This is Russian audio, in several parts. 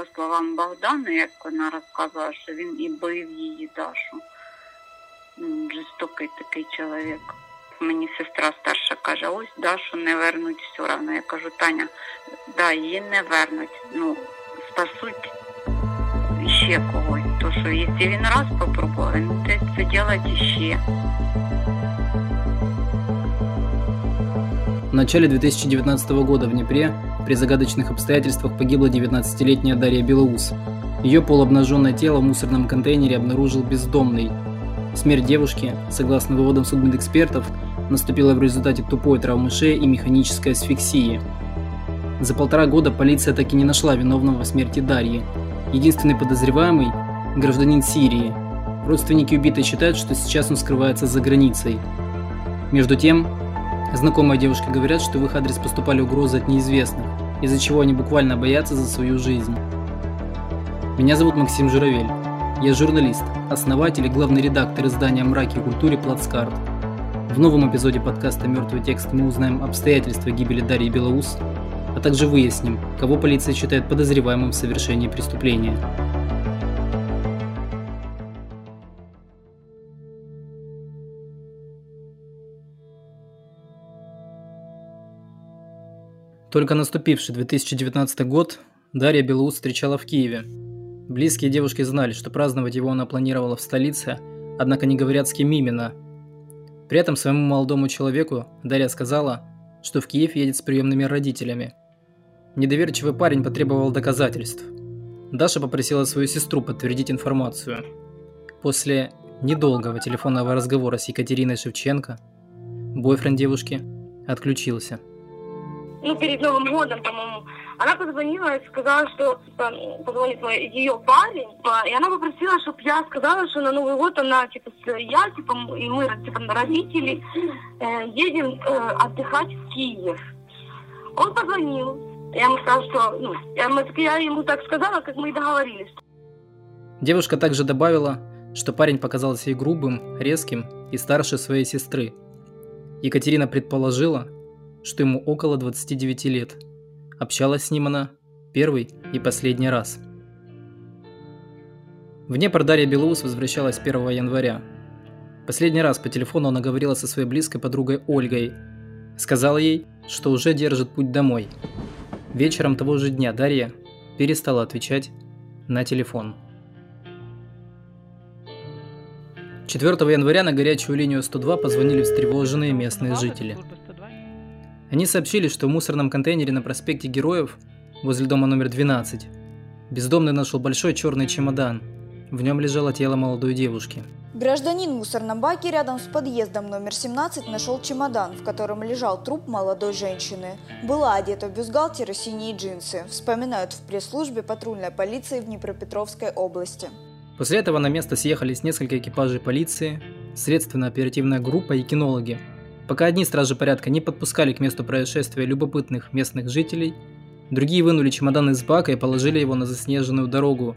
по словам Богдана, як вона розказувала, що він і бив її Дашу. М, Жорстокий такий чоловік. Мені сестра старша каже, ось Дашу не вернуть все одно. Я кажу, Таня, да, її не вернуть. Ну, спасуть ще когось. То що, якщо він раз попробував, він це робити ще. В начале 2019 года в Днепре при загадочных обстоятельствах погибла 19-летняя Дарья Белоус. Ее полуобнаженное тело в мусорном контейнере обнаружил бездомный. Смерть девушки, согласно выводам судмедэкспертов, наступила в результате тупой травмы шеи и механической асфиксии. За полтора года полиция так и не нашла виновного в смерти Дарьи. Единственный подозреваемый – гражданин Сирии. Родственники убитой считают, что сейчас он скрывается за границей. Между тем, Знакомые девушки говорят, что в их адрес поступали угрозы от неизвестных, из-за чего они буквально боятся за свою жизнь. Меня зовут Максим Журавель. Я журналист, основатель и главный редактор издания «Мраки и культуре» «Плацкарт». В новом эпизоде подкаста «Мертвый текст» мы узнаем обстоятельства гибели Дарьи Белоус, а также выясним, кого полиция считает подозреваемым в совершении преступления. Только наступивший 2019 год Дарья Белоус встречала в Киеве. Близкие девушки знали, что праздновать его она планировала в столице, однако не говорят с кем именно. При этом своему молодому человеку Дарья сказала, что в Киев едет с приемными родителями. Недоверчивый парень потребовал доказательств. Даша попросила свою сестру подтвердить информацию. После недолгого телефонного разговора с Екатериной Шевченко бойфренд девушки отключился – ну, перед Новым годом, по-моему, она позвонила и сказала, что типа, позвонит мой, ее парень, типа, и она попросила, чтобы я сказала, что на Новый год она, типа, я, типа, и мы, типа, родители, э, едем э, отдыхать в Киев. Он позвонил, я ему сказала, что, ну, я, я ему так сказала, как мы и договорились. Девушка также добавила, что парень показался ей грубым, резким и старше своей сестры. Екатерина предположила, что ему около 29 лет. Общалась с ним она первый и последний раз. В Днепр Дарья Белоус возвращалась 1 января. Последний раз по телефону она говорила со своей близкой подругой Ольгой. Сказала ей, что уже держит путь домой. Вечером того же дня Дарья перестала отвечать на телефон. 4 января на горячую линию 102 позвонили встревоженные местные жители. Они сообщили, что в мусорном контейнере на проспекте Героев, возле дома номер 12, бездомный нашел большой черный чемодан. В нем лежало тело молодой девушки. Гражданин в мусорном баке рядом с подъездом номер 17 нашел чемодан, в котором лежал труп молодой женщины. Была одета в бюстгальтер и синие джинсы, вспоминают в пресс-службе патрульной полиции в Днепропетровской области. После этого на место съехались несколько экипажей полиции, следственно-оперативная группа и кинологи – Пока одни стражи порядка не подпускали к месту происшествия любопытных местных жителей, другие вынули чемодан из бака и положили его на заснеженную дорогу.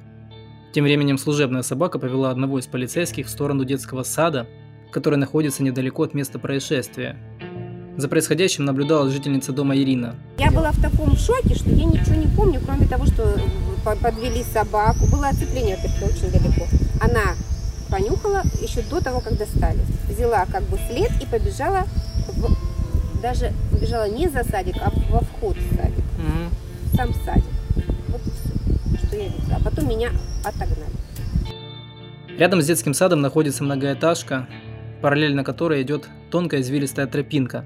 Тем временем служебная собака повела одного из полицейских в сторону детского сада, который находится недалеко от места происшествия. За происходящим наблюдала жительница дома Ирина. Я была в таком шоке, что я ничего не помню, кроме того, что подвели собаку. Было оцепление, это очень далеко. Она понюхала еще до того, как достали. Взяла как бы след и побежала, в, даже побежала не за садик, а во вход в садик. Угу. Сам садик. Вот все, что я видела. А потом меня отогнали. Рядом с детским садом находится многоэтажка, параллельно которой идет тонкая извилистая тропинка.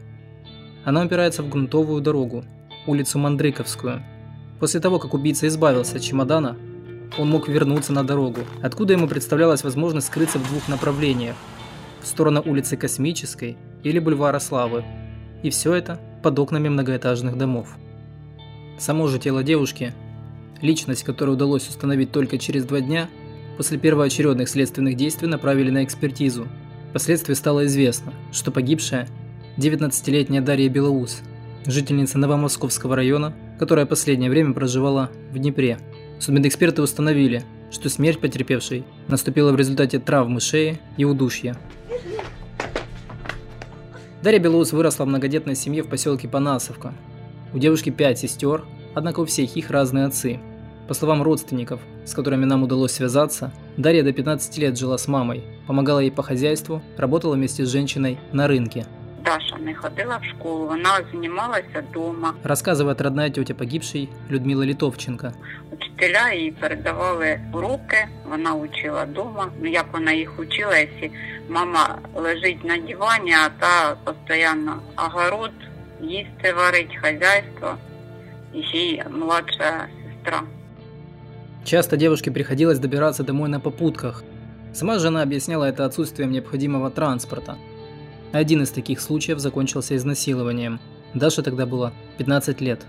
Она упирается в грунтовую дорогу, улицу Мандрыковскую. После того, как убийца избавился от чемодана, он мог вернуться на дорогу, откуда ему представлялась возможность скрыться в двух направлениях – в сторону улицы Космической или бульвара Славы. И все это под окнами многоэтажных домов. Само же тело девушки, личность которой удалось установить только через два дня, после первоочередных следственных действий направили на экспертизу. Впоследствии стало известно, что погибшая – 19-летняя Дарья Белоус, жительница Новомосковского района, которая последнее время проживала в Днепре. Судмедэксперты установили, что смерть потерпевшей наступила в результате травмы шеи и удушья. Дарья Белоус выросла в многодетной семье в поселке Панасовка. У девушки пять сестер, однако у всех их разные отцы. По словам родственников, с которыми нам удалось связаться, Дарья до 15 лет жила с мамой, помогала ей по хозяйству, работала вместе с женщиной на рынке. Даша не ходила в школу, вона займалася вдома. Рассказывает родная тетя погибшей Людмила Литовченко. Учителя їй передавали уроки, вона учила вдома. Ну як вона їх учила, якщо мама лежить на дивані, а та постійно огород, їсти варить, хазяйство, і ще й младша сестра. Часто девушке приходилось добираться домой на попутках. Сама жена объясняла это отсутствием необходимого транспорта. один из таких случаев закончился изнасилованием. Даше тогда было 15 лет.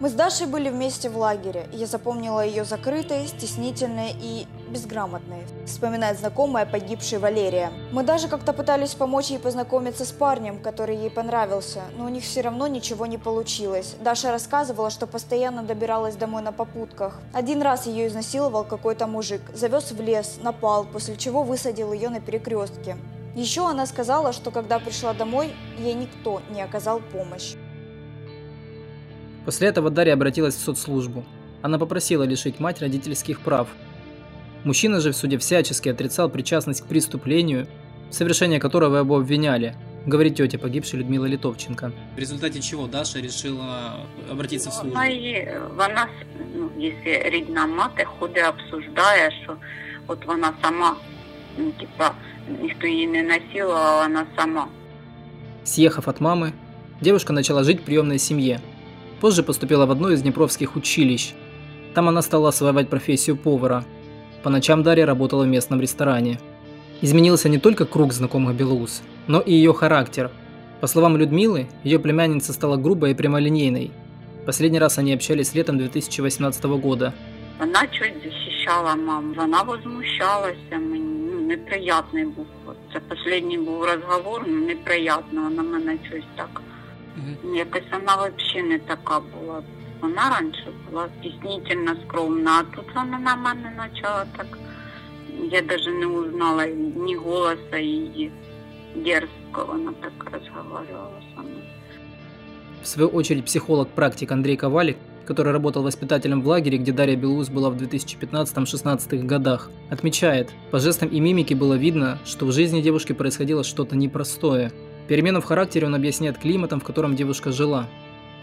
Мы с Дашей были вместе в лагере, я запомнила ее закрытой, стеснительной и безграмотной, вспоминает знакомая погибшей Валерия. Мы даже как-то пытались помочь ей познакомиться с парнем, который ей понравился, но у них все равно ничего не получилось. Даша рассказывала, что постоянно добиралась домой на попутках. Один раз ее изнасиловал какой-то мужик, завез в лес, напал, после чего высадил ее на перекрестке. Еще она сказала, что когда пришла домой, ей никто не оказал помощь. После этого Дарья обратилась в соцслужбу. Она попросила лишить мать родительских прав. Мужчина же в суде всячески отрицал причастность к преступлению, в совершении которого его обвиняли, говорит тетя погибшей Людмила Литовченко. В результате чего Даша решила обратиться в службу? Вона, її, вона ну, якщо рідна мати ходить, обсуждає, що от вона сама, ну, типа, ніхто її не насилував, а вона сама. Съехав от мамы, девушка начала жить в приемной семье. Позже поступила в одно из днепровских училищ. Там она стала осваивать профессию повара. По ночам Дарья работала в местном ресторане. Изменился не только круг знакомых Белоус, но и ее характер. По словам Людмилы, ее племянница стала грубой и прямолинейной. Последний раз они общались летом 2018 года. Вона щось захищала маму, вона возмущалася мені, ну, неприятний був. От Це останній був розговор, ну, неприятно, вона мене щось так. Якось вона взагалі не така була. Вона раніше була стіснительно скромна, а тут вона на мене почала так. Я навіть не узнала ні голоса її. Дерзко вона так розговорювала со мною. В свою очередь психолог-практик Андрей Ковалик, который работал воспитателем в лагере, где Дарья Белоус была в 2015-16 годах, отмечает, по жестам и мимике было видно, что в жизни девушки происходило что-то непростое. Перемену в характере он объясняет климатом, в котором девушка жила.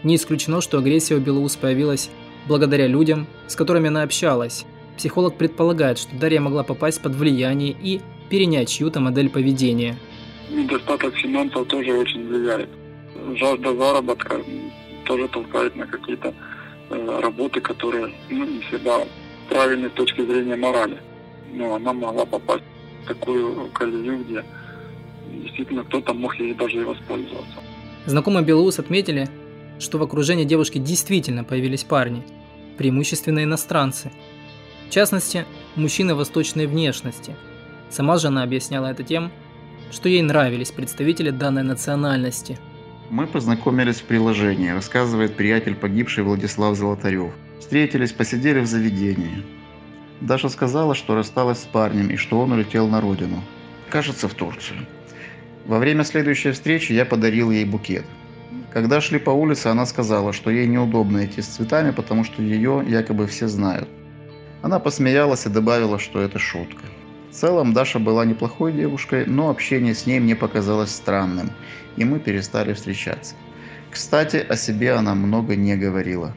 Не исключено, что агрессия у Белоус появилась благодаря людям, с которыми она общалась. Психолог предполагает, что Дарья могла попасть под влияние и перенять чью-то модель поведения. Недостаток финансов тоже очень влияет. Жажда заработка тоже толкает на какие-то работы, которые ну, не всегда правильны с точки зрения морали. Но она могла попасть в такую колею, где действительно кто-то мог ей даже и воспользоваться. Знакомые Белоус отметили, что в окружении девушки действительно появились парни, преимущественно иностранцы. В частности, мужчины восточной внешности. Сама же она объясняла это тем, что ей нравились представители данной национальности. Мы познакомились в приложении, рассказывает приятель погибший Владислав Золотарев. Встретились, посидели в заведении. Даша сказала, что рассталась с парнем и что он улетел на родину. Кажется, в Турцию. Во время следующей встречи я подарил ей букет. Когда шли по улице, она сказала, что ей неудобно идти с цветами, потому что ее якобы все знают. Она посмеялась и добавила, что это шутка. В целом Даша была неплохой девушкой, но общение с ней мне показалось странным, и мы перестали встречаться. Кстати, о себе она много не говорила.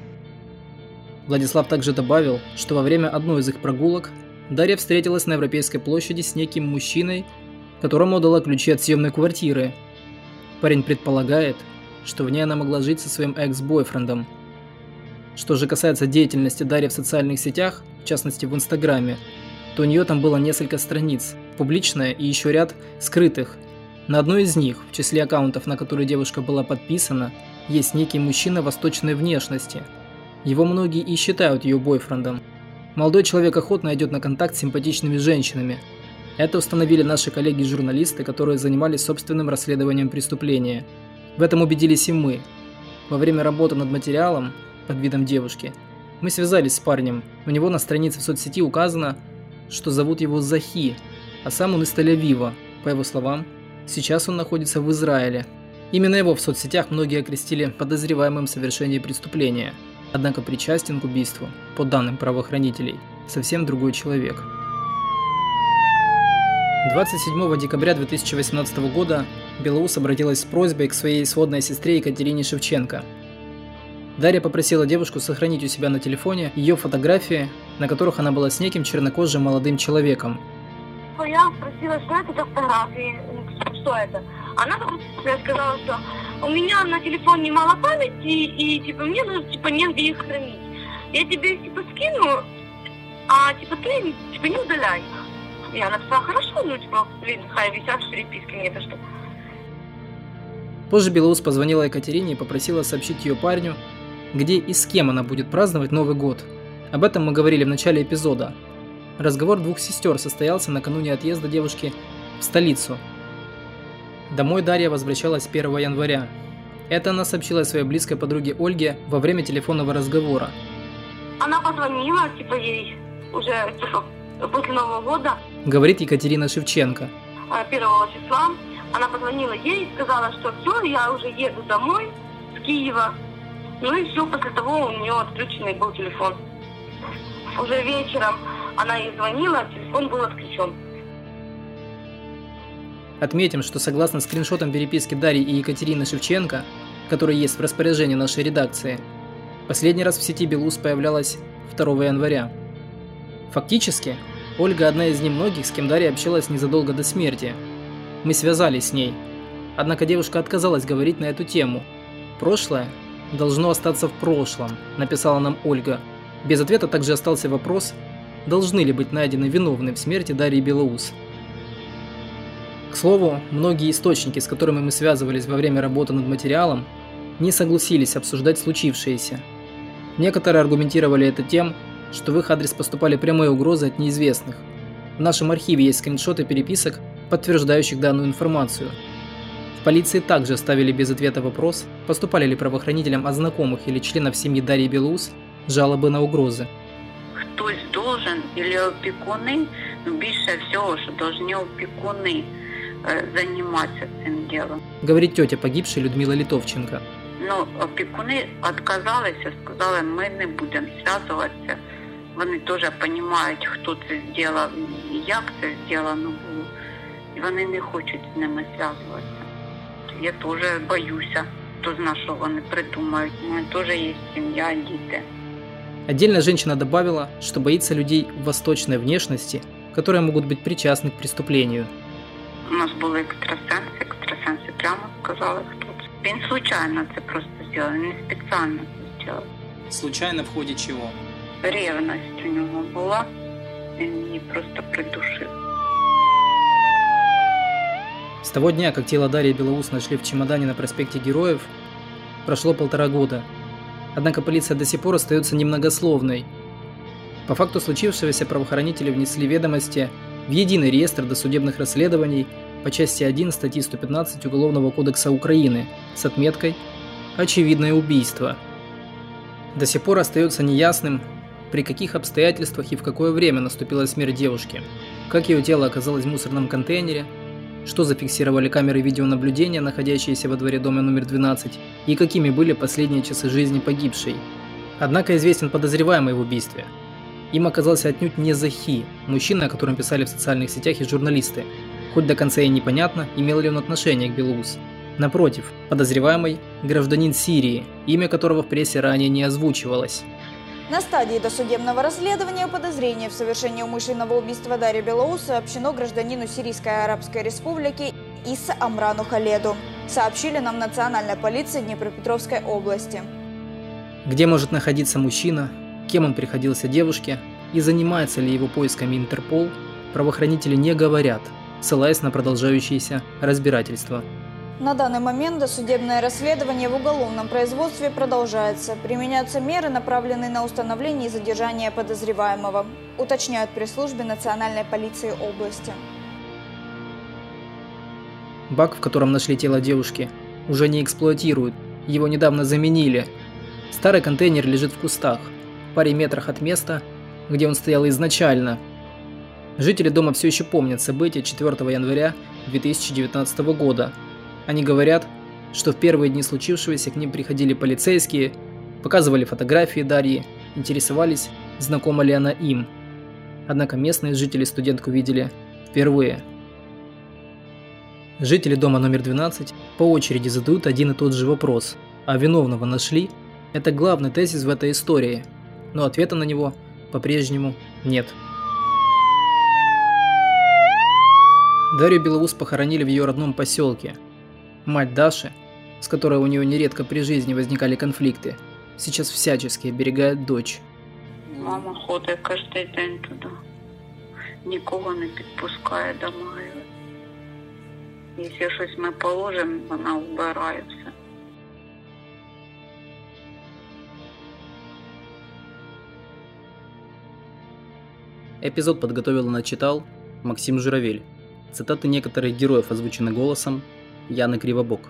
Владислав также добавил, что во время одной из их прогулок Дарья встретилась на Европейской площади с неким мужчиной, которому дала ключи от съемной квартиры. Парень предполагает, что в ней она могла жить со своим экс-бойфрендом. Что же касается деятельности Дарьи в социальных сетях, в частности в Инстаграме, то у нее там было несколько страниц, публичная и еще ряд скрытых. На одной из них, в числе аккаунтов, на которые девушка была подписана, есть некий мужчина восточной внешности. Его многие и считают ее бойфрендом. Молодой человек охотно идет на контакт с симпатичными женщинами. Это установили наши коллеги-журналисты, которые занимались собственным расследованием преступления. В этом убедились и мы. Во время работы над материалом под видом девушки мы связались с парнем. У него на странице в соцсети указано, что зовут его Захи, а сам он из Тель-Авива. По его словам, сейчас он находится в Израиле. Именно его в соцсетях многие окрестили подозреваемым в совершении преступления. Однако причастен к убийству, по данным правоохранителей, совсем другой человек. 27 декабря 2018 года Белоус обратилась с просьбой к своей сводной сестре Екатерине Шевченко. Дарья попросила девушку сохранить у себя на телефоне ее фотографии, на которых она была с неким чернокожим молодым человеком. Я спросила, что это за фотографии, что это. Она сказала, что у меня на телефоне мало памяти, и типа мне нужно типа негде их хранить. Я тебе типа скину, а типа ты типа не удаляй их. Я написала, хорошо, ну типа, блин, хай висят в переписке, мне это что. Позже Белоус позвонила Екатерине и попросила сообщить ее парню, где и с кем она будет праздновать Новый год. Об этом мы говорили в начале эпизода. Разговор двух сестер состоялся накануне отъезда девушки в столицу, Домой Дарья возвращалась 1 января. Это она сообщила своей близкой подруге Ольге во время телефонного разговора. Она позвонила, типа, ей уже типа, после Нового года. Говорит Екатерина Шевченко. 1 а, числа она позвонила ей и сказала, что все, я уже еду домой с Киева. Ну и все, после того у нее отключенный был телефон. Уже вечером она ей звонила, телефон был отключен. Отметим, что согласно скриншотам переписки Дарьи и Екатерины Шевченко, которые есть в распоряжении нашей редакции, последний раз в сети Белус появлялась 2 января. Фактически, Ольга одна из немногих, с кем Дарья общалась незадолго до смерти. Мы связались с ней. Однако девушка отказалась говорить на эту тему. Прошлое должно остаться в прошлом, написала нам Ольга. Без ответа также остался вопрос, должны ли быть найдены виновные в смерти Дарьи Белоус. К слову, многие источники, с которыми мы связывались во время работы над материалом, не согласились обсуждать случившееся. Некоторые аргументировали это тем, что в их адрес поступали прямые угрозы от неизвестных. В нашем архиве есть скриншоты переписок, подтверждающих данную информацию В полиции также ставили без ответа вопрос, поступали ли правоохранителям от знакомых или членов семьи Дарьи Белоус жалобы на угрози. Хтось должен или опікуни, ну більше всього, що должны опікуни Э, заниматься цим ділом. Говорить тетя погибшей Людмила Литовченко. Ну, опікуни відказалися, сказали, ми не будемо зв'язуватися. Вони теж розуміють, хто це зробив і як це зроблено було. І вони не хочуть з ними зв'язуватися. Я теж боюся, хто знає, що вони придумають. У мене теж є сім'я, діти. Отдельно женщина добавила, что боится людей восточной внешности, которые могут быть причастны к преступлению – у нас були екстрасенси, екстрасенси прямо сказали, хто це. Він случайно це просто зробив, він не спеціально це зробив. Случайно в ході чого? Ревность у нього була, він її просто придушив. С того дня, как тело Дарьи Белоус нашли в чемодане на проспекте Героев, прошло полтора года. Однако полиция до сих пор остается немногословной. По факту случившегося правоохранители внесли ведомости в единый реестр досудебных расследований по части 1 статьи 115 Уголовного кодекса Украины с отметкой «Очевидное убийство». До сих пор остается неясным, при каких обстоятельствах и в какое время наступила смерть девушки, как ее тело оказалось в мусорном контейнере, что зафиксировали камеры видеонаблюдения, находящиеся во дворе дома номер 12, и какими были последние часы жизни погибшей. Однако известен подозреваемый в убийстве – им оказался отнюдь не Захи, мужчина, о котором писали в социальных сетях и журналисты. Хоть до конца и непонятно, имел ли он отношение к Белоус. Напротив, подозреваемый – гражданин Сирии, имя которого в прессе ранее не озвучивалось. На стадии досудебного расследования подозрение в совершении умышленного убийства Дарьи Белоус сообщено гражданину Сирийской Арабской Республики Иса Амрану Халеду, сообщили нам Национальная полиция Днепропетровской области. Где может находиться мужчина, кем он приходился девушке и занимается ли его поисками Интерпол, правоохранители не говорят, ссылаясь на продолжающиеся разбирательства. На данный момент досудебное расследование в уголовном производстве продолжается. Применяются меры, направленные на установление и задержание подозреваемого, уточняют пресс-службе Национальной полиции области. Бак, в котором нашли тело девушки, уже не эксплуатируют. Его недавно заменили. Старый контейнер лежит в кустах паре метрах от места, где он стоял изначально. Жители дома все еще помнят события 4 января 2019 года. Они говорят, что в первые дни случившегося к ним приходили полицейские, Показывали фотографии Дарьи, интересовались, знакома ли она им. Однако местные жители студентку видели впервые. Жители дома номер 12 по очереди задают один и тот же вопрос. А виновного нашли? Это главный тезис в этой истории. Но ответа на него по-прежнему нет. Дарью Белоус похоронили в ее родном поселке. Мать Даши, с которой у нее нередко при жизни возникали конфликты, сейчас всячески оберігає дочь. Мама ходить кожен день туди. Нікого не підпускає до могили. Якщо щось ми положимо, вона вбирає все. Эпизод подготовил и начитал Максим Журавель. Цитаты некоторых героев озвучены голосом Яны Кривобок.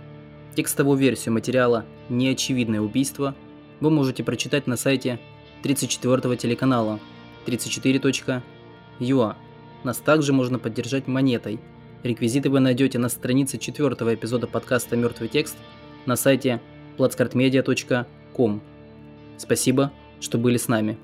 Текстовую версию материала «Неочевидное убийство» вы можете прочитать на сайте 34-го телеканала 34.ua. Нас также можно поддержать монетой. Реквизиты вы найдете на странице четвертого эпизода подкаста «Мертвый текст» на сайте platskartmedia.com. Спасибо, что были с нами.